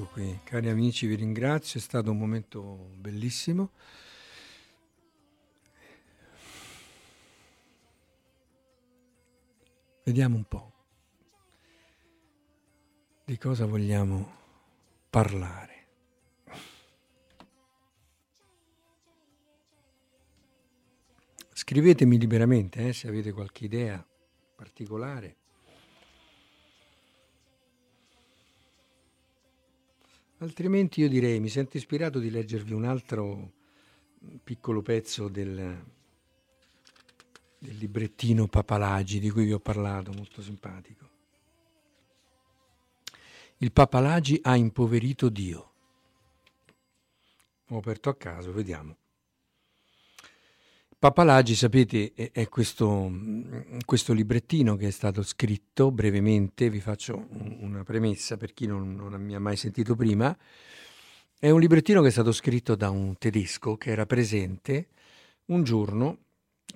Ecco qui, cari amici, vi ringrazio, è stato un momento bellissimo. Vediamo un po' di cosa vogliamo parlare. Scrivetemi liberamente eh, se avete qualche idea particolare. Altrimenti io direi, mi sento ispirato di leggervi un altro piccolo pezzo del, del librettino Papalagi di cui vi ho parlato, molto simpatico. Il Papalagi ha impoverito Dio. Ho aperto a caso, vediamo. Papalagi, sapete, è questo, questo, librettino che è stato scritto brevemente, vi faccio una premessa per chi non, non mi ha mai sentito prima, è un librettino che è stato scritto da un tedesco che era presente un giorno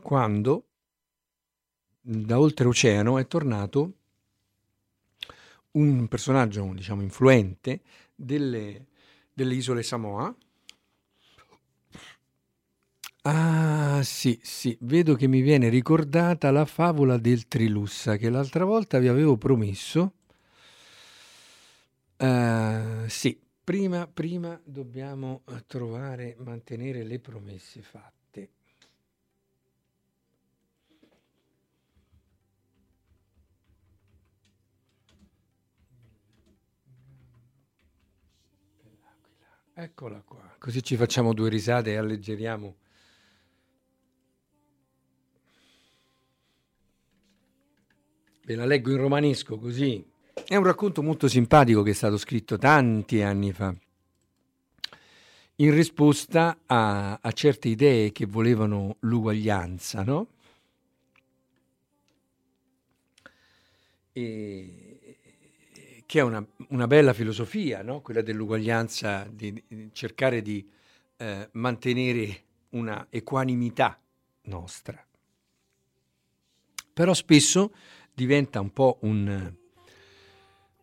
quando da oltreoceano è tornato un personaggio, diciamo, influente delle, delle isole Samoa, Ah, sì, sì, vedo che mi viene ricordata la favola del Trilussa che l'altra volta vi avevo promesso. Uh, sì, prima, prima dobbiamo eh, trovare, mantenere le promesse fatte. Eccola qua, così ci facciamo due risate e alleggeriamo Ve la leggo in romanesco così. È un racconto molto simpatico che è stato scritto tanti anni fa, in risposta a, a certe idee che volevano l'uguaglianza, no? E, che è una, una, bella filosofia, no? quella dell'uguaglianza, di, di cercare di eh, mantenere una equanimità nostra. Però spesso diventa un po' un,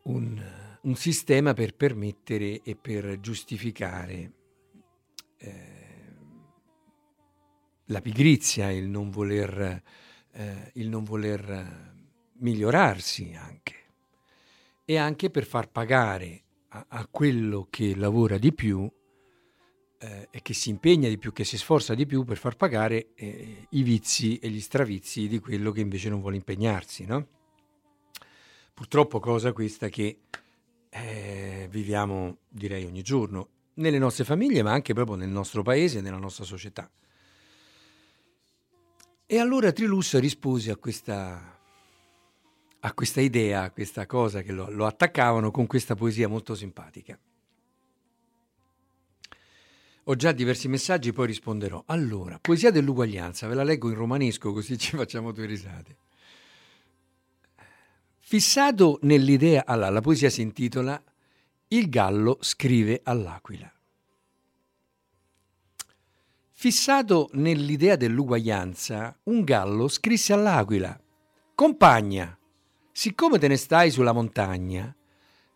un, un sistema per permettere e per giustificare eh, la pigrizia, il non voler, eh, il non voler migliorarsi anche. E anche per far pagare a, a quello che lavora di più eh, e che si impegna di più, che si sforza di più per far pagare eh, i vizi e gli stravizi di quello che invece non vuole impegnarsi. No? Purtroppo cosa questa che eh, viviamo, direi, ogni giorno, nelle nostre famiglie, ma anche proprio nel nostro paese nella nostra società. E allora Trilus rispose a questa, a questa idea, a questa cosa che lo, lo attaccavano con questa poesia molto simpatica. Ho già diversi messaggi, poi risponderò. Allora, poesia dell'uguaglianza, ve la leggo in romanesco così ci facciamo due risate. Fissato nell'idea, allora, la poesia si intitola Il gallo scrive all'aquila. Fissato nell'idea dell'uguaglianza, un gallo scrisse all'aquila: Compagna, siccome te ne stai sulla montagna,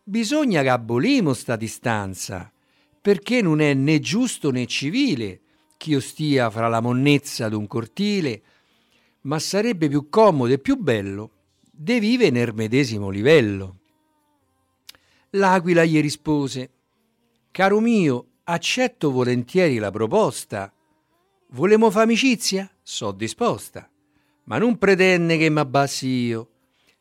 bisogna che abolimo sta distanza perché non è né giusto né civile ch'io stia fra la monnezza d'un cortile, ma sarebbe più comodo e più bello de vive nel medesimo livello. L'aquila gli rispose, Caro mio, accetto volentieri la proposta. Volemo fa amicizia? So disposta, ma non pretende che m'abbassi io.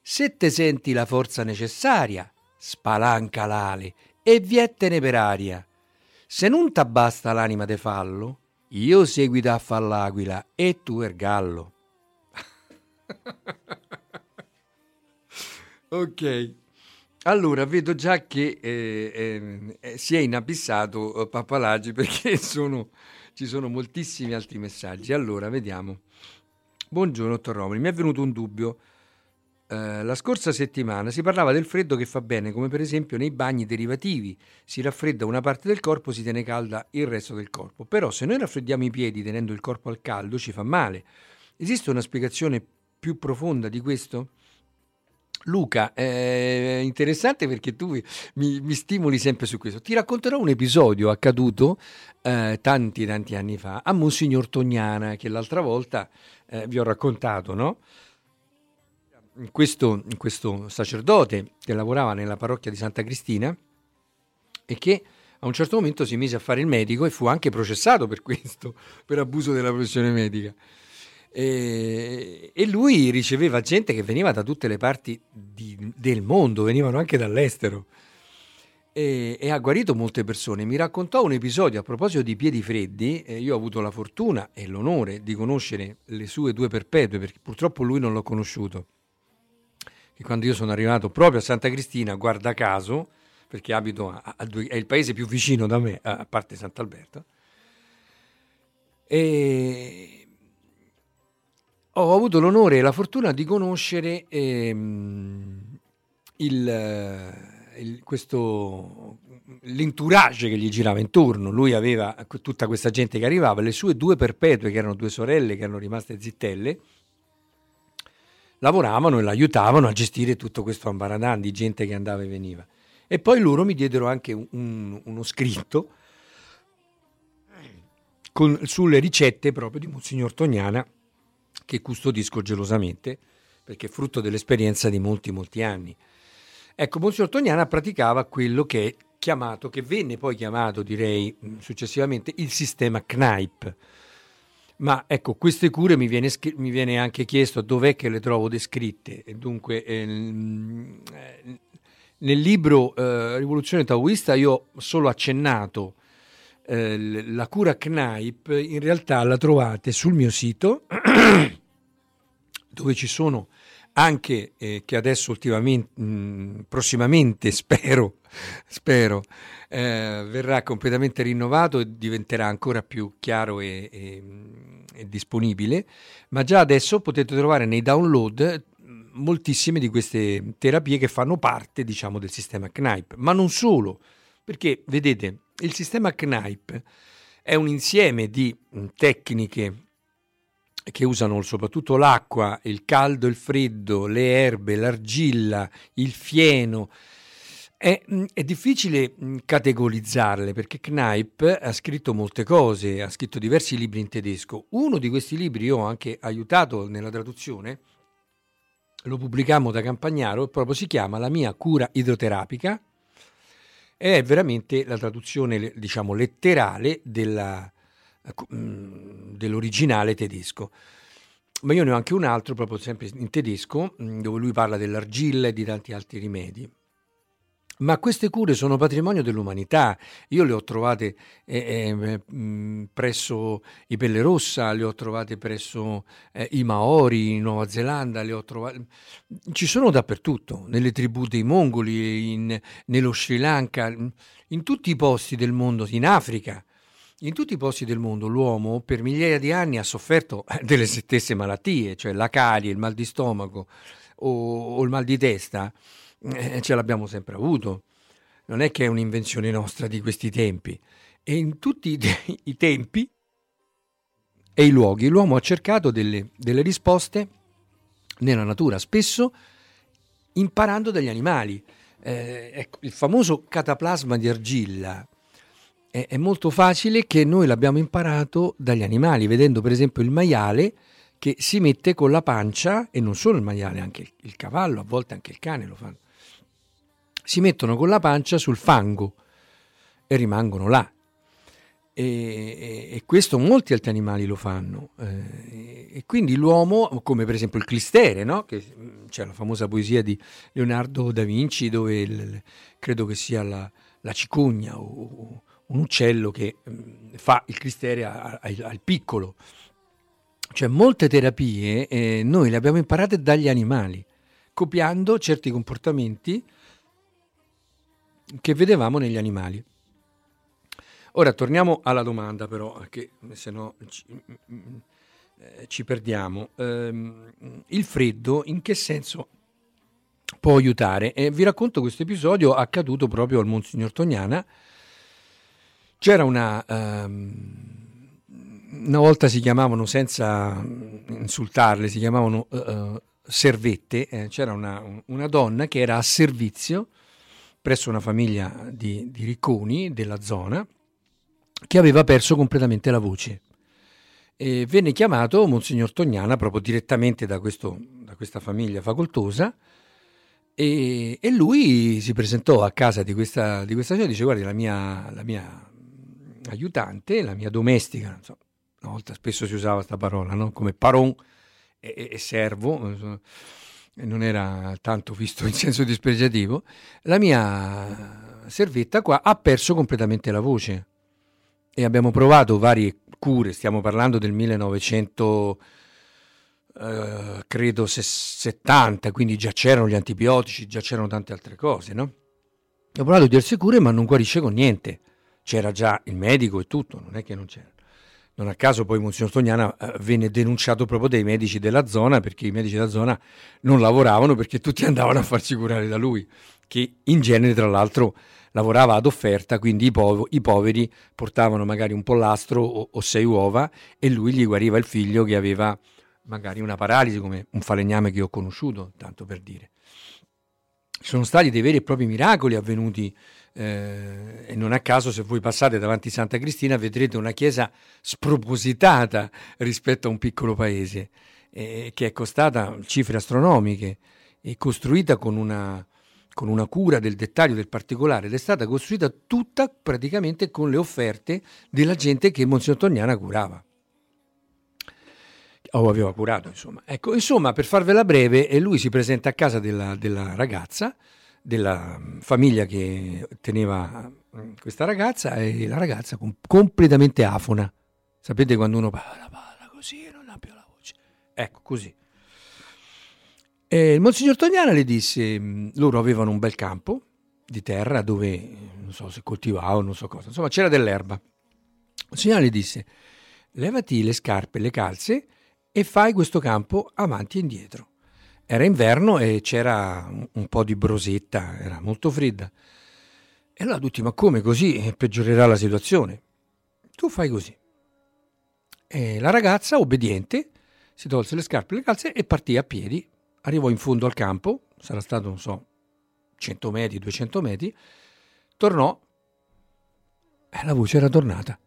Se te senti la forza necessaria, spalanca l'ale e viettene per aria se non t'abbasta l'anima de fallo, io seguito a far l'aquila e tu er gallo. ok. Allora, vedo già che eh, eh, eh si è inabissato eh, Papalagi perché sono, ci sono moltissimi altri messaggi. Allora, vediamo. Buongiorno, dottor Romoli. Mi è venuto un dubbio. Eh, la scorsa settimana si parlava del freddo che fa bene, come per esempio nei bagni derivativi. Si raffredda una parte del corpo, si tiene calda il resto del corpo. Però se noi raffreddiamo i piedi tenendo il corpo al caldo ci fa male. Esiste una spiegazione più profonda di questo? Luca, è interessante perché tu mi, mi, stimoli sempre su questo. Ti racconterò un episodio accaduto eh, tanti tanti anni fa a Monsignor Tognana, che l'altra volta eh, vi ho raccontato, no? Questo, questo sacerdote che lavorava nella parrocchia di Santa Cristina e che a un certo momento si mise a fare il medico e fu anche processato per questo, per abuso della professione medica. E, e, lui riceveva gente che veniva da tutte le parti di, del mondo, venivano anche dall'estero. E, e, ha guarito molte persone. Mi raccontò un episodio a proposito di piedi freddi. Eh, io ho avuto la fortuna e l'onore di conoscere le sue due perpetue, perché purtroppo lui non l'ho conosciuto. Che quando io sono arrivato proprio a Santa Cristina, guarda caso, perché abito a, a due, è il paese più vicino da me, a parte Sant'Alberto. E ho avuto l'onore e la fortuna di conoscere ehm, il, il, questo, l'entourage che gli girava intorno. Lui aveva tutta questa gente che arrivava, le sue due perpetue, che erano due sorelle che erano rimaste zittelle, lavoravano e l'aiutavano a gestire tutto questo ambaradan di gente che andava e veniva. E poi loro mi diedero anche un, un, uno scritto con, sulle ricette proprio di Monsignor Tognana che custodisco gelosamente perché è frutto dell'esperienza di molti, molti anni. Ecco, Monsignor Tognana praticava quello che è chiamato, che venne poi chiamato, direi, successivamente, il sistema CNAIP. Ma ecco, queste cure mi viene, mi viene anche chiesto dov'è che le trovo descritte. Dunque, eh, nel libro eh, Rivoluzione Taoista io ho solo accennato eh, la cura CNAIP, in realtà la trovate sul mio sito dove ci sono anche eh, che adesso ultimamente, mh, prossimamente spero, spero eh, verrà completamente rinnovato e diventerà ancora più chiaro e, e, e, disponibile, ma già adesso potete trovare nei download moltissime di queste terapie che fanno parte diciamo del sistema CNAIP, ma non solo, perché vedete il sistema CNAIP è un insieme di tecniche che usano soprattutto l'acqua, il caldo, il freddo, le erbe, l'argilla, il fieno. È, mm, è, difficile mm, categorizzarle perché Kneip ha scritto molte cose, ha scritto diversi libri in tedesco. Uno di questi libri io ho anche aiutato nella traduzione, lo pubblicammo da Campagnaro, proprio si chiama La mia cura idroterapica è veramente la traduzione diciamo letterale della, dell'originale tedesco. Ma io ne ho anche un altro, proprio sempre in tedesco, mm, dove lui parla dell'argilla e di tanti altri rimedi. Ma queste cure sono patrimonio dell'umanità. Io le ho trovate eh, eh, mm, presso i Pelle Rossa, le ho trovate presso eh, i Maori in Nuova Zelanda, le ho trovate... Ci sono dappertutto, nelle tribù dei mongoli, in, nello Sri Lanka, in tutti i posti del mondo, in Africa. In tutti i posti del mondo l'uomo per migliaia di anni ha sofferto delle stesse malattie, cioè la carie, il mal di stomaco o, o il mal di testa, eh, ce l'abbiamo sempre avuto. Non è che è un'invenzione nostra di questi tempi. E in tutti i, i tempi e i luoghi l'uomo ha cercato delle, delle risposte nella natura, spesso imparando dagli animali. Eh, ecco, il famoso cataplasma di argilla è, è molto facile che noi l'abbiamo imparato dagli animali, vedendo per esempio il maiale che si mette con la pancia, e non solo il maiale, anche il, il cavallo, a volte anche il cane lo fanno, si mettono con la pancia sul fango e rimangono là. E, e, e, questo molti altri animali lo fanno. Eh, e quindi l'uomo, come per esempio il clistere, no? che, c'è la famosa poesia di Leonardo da Vinci, dove il, credo che sia la, la cicogna o, un uccello che mm, fa il cristere al piccolo. Cioè molte terapie eh, noi le abbiamo imparate dagli animali, copiando certi comportamenti che vedevamo negli animali. Ora torniamo alla domanda però, che se no ci, mm, mm, eh, ci perdiamo. Eh, il freddo in che senso può aiutare? Vi racconto questo episodio accaduto proprio al Monsignor Tognana, c'era una... Um, una volta si chiamavano, senza insultarle, si chiamavano uh, servette, eh, c'era una, una, donna che era a servizio presso una famiglia di, di ricconi della zona che aveva perso completamente la voce. E venne chiamato Monsignor Tognana proprio direttamente da, questo, da questa famiglia facoltosa e, e, lui si presentò a casa di questa, di questa signora e dice guardi la mia, la mia aiutante, la mia domestica, so, una volta spesso si usava questa parola, no? come paron e, e servo, non era tanto visto in senso dispregiativo, la mia servetta qua ha perso completamente la voce e abbiamo provato varie cure, stiamo parlando del 1900 eh, credo 70, quindi già c'erano gli antibiotici, già c'erano tante altre cose, no? Ho provato diverse cure ma non guarisce con niente, c'era già il medico e tutto, non è che non c'era. Non a caso poi Monsignor Tognana eh, venne denunciato proprio dai medici della zona perché i medici della zona non lavoravano perché tutti andavano a farsi curare da lui, che in genere tra l'altro lavorava ad offerta, quindi i, pov- i poveri portavano magari un pollastro o-, o sei uova e lui gli guariva il figlio che aveva magari una paralisi come un falegname che ho conosciuto, tanto per dire. Sono stati dei veri e propri miracoli avvenuti eh, e non a caso se voi passate davanti Santa Cristina vedrete una chiesa spropositata rispetto a un piccolo paese eh, che è costata cifre astronomiche e costruita con una, con una cura del dettaglio, del particolare ed è stata costruita tutta praticamente con le offerte della gente che Monsignor Tognana curava o aveva curato insomma. Ecco, insomma per farvela breve lui si presenta a casa della, della ragazza della famiglia che teneva mm, questa ragazza e la ragazza com- completamente afona. Sapete quando uno parla, parla così e non ha più la voce? Ecco, così. E il Monsignor Tognana le disse, mm, loro avevano un bel campo di terra dove, non so se coltivavano, non so cosa, insomma c'era dell'erba. Il Monsignor le disse, levati le scarpe, le calze e fai questo campo avanti e indietro. Era inverno e c'era un po' di brosetta, era molto fredda. E allora tutti, ma come così peggiorerà la situazione? Tu fai così. E la ragazza, obbediente, si tolse le scarpe e le calze e partì a piedi. Arrivò in fondo al campo, sarà stato, non so, 100 metri, 200 metri, tornò e la voce era tornata.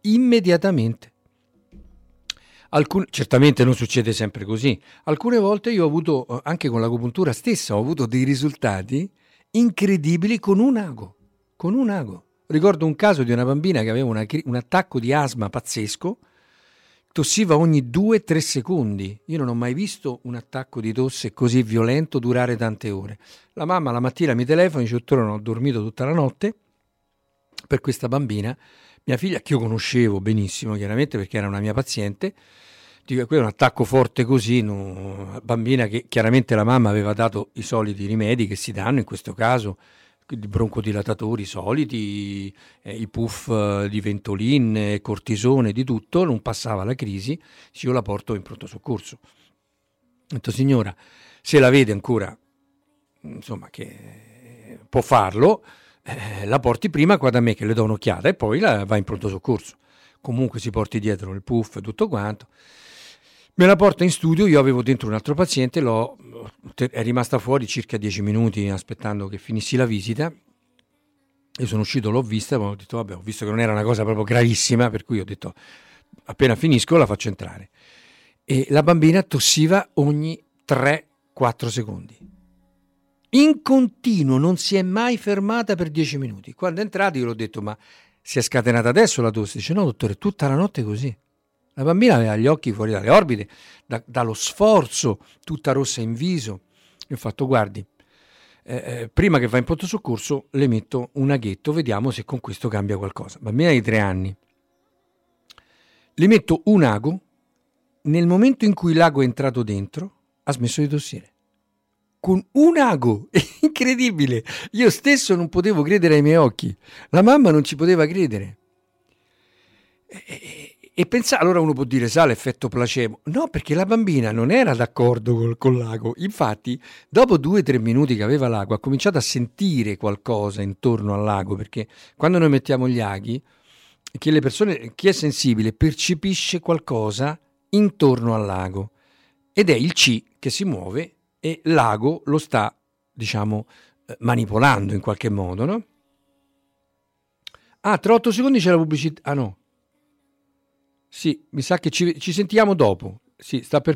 Immediatamente. Alcun, certamente non succede sempre così. Alcune volte io ho avuto, eh, anche con l'agopuntura stessa, ho avuto dei risultati incredibili con un ago. Con un ago. Ricordo un caso di una bambina che aveva una, un attacco di asma pazzesco, tossiva ogni 2-3 secondi. Io non ho mai visto un attacco di tosse così violento durare tante ore. La mamma la mattina mi telefona e dice: Dottore, ho dormito tutta la notte per questa bambina mia figlia, che io conoscevo benissimo, chiaramente perché era una mia paziente, dico, quello è un attacco forte così, no, bambina che chiaramente la mamma aveva dato i soliti rimedi che si danno in questo caso, broncodilatatori soliti, eh, i puff eh, di Ventolin, cortisone, di tutto, non passava la crisi, io la porto in pronto soccorso. Ho detto, signora, se la vede ancora, insomma, che può farlo, eh, la porti prima qua da me che le do un'occhiata e poi la va in pronto soccorso. Comunque si porti dietro il puff e tutto quanto. Me la porta in studio, io avevo dentro un altro paziente, l'ho, è rimasta fuori circa dieci minuti aspettando che finissi la visita. Io sono uscito, l'ho vista, ho detto vabbè, ho visto che non era una cosa proprio gravissima, per cui ho detto appena finisco la faccio entrare. E la bambina tossiva ogni 3-4 secondi in continuo, non si è mai fermata per dieci minuti. Quando è entrato io l'ho detto, ma si è scatenata adesso la tosse? Dice, no dottore, tutta la notte così. La bambina aveva gli occhi fuori dalle orbite, da, dallo sforzo, tutta rossa in viso. Io ho fatto, guardi, eh, eh, prima che va in pronto soccorso le metto un aghetto, vediamo se con questo cambia qualcosa. Bambina di tre anni. Le metto un ago, nel momento in cui l'ago è entrato dentro, ha smesso di tossire con un ago. Incredibile. Io stesso non potevo credere ai miei occhi. La mamma non ci poteva credere. E, e, e pensare, allora uno può dire, sa l'effetto placebo. No, perché la bambina non era d'accordo col, con l'ago. Infatti, dopo due o tre minuti che aveva l'ago, ha cominciato a sentire qualcosa intorno al lago, perché quando noi mettiamo gli aghi, che le persone, chi è sensibile percepisce qualcosa intorno al lago ed è il C che si muove e l'ago lo sta, diciamo, eh, manipolando in qualche modo, no? Ah, tra 8 secondi c'è la pubblicità. Ah no. Sì, mi sa che ci, ci sentiamo dopo. Sì, sta per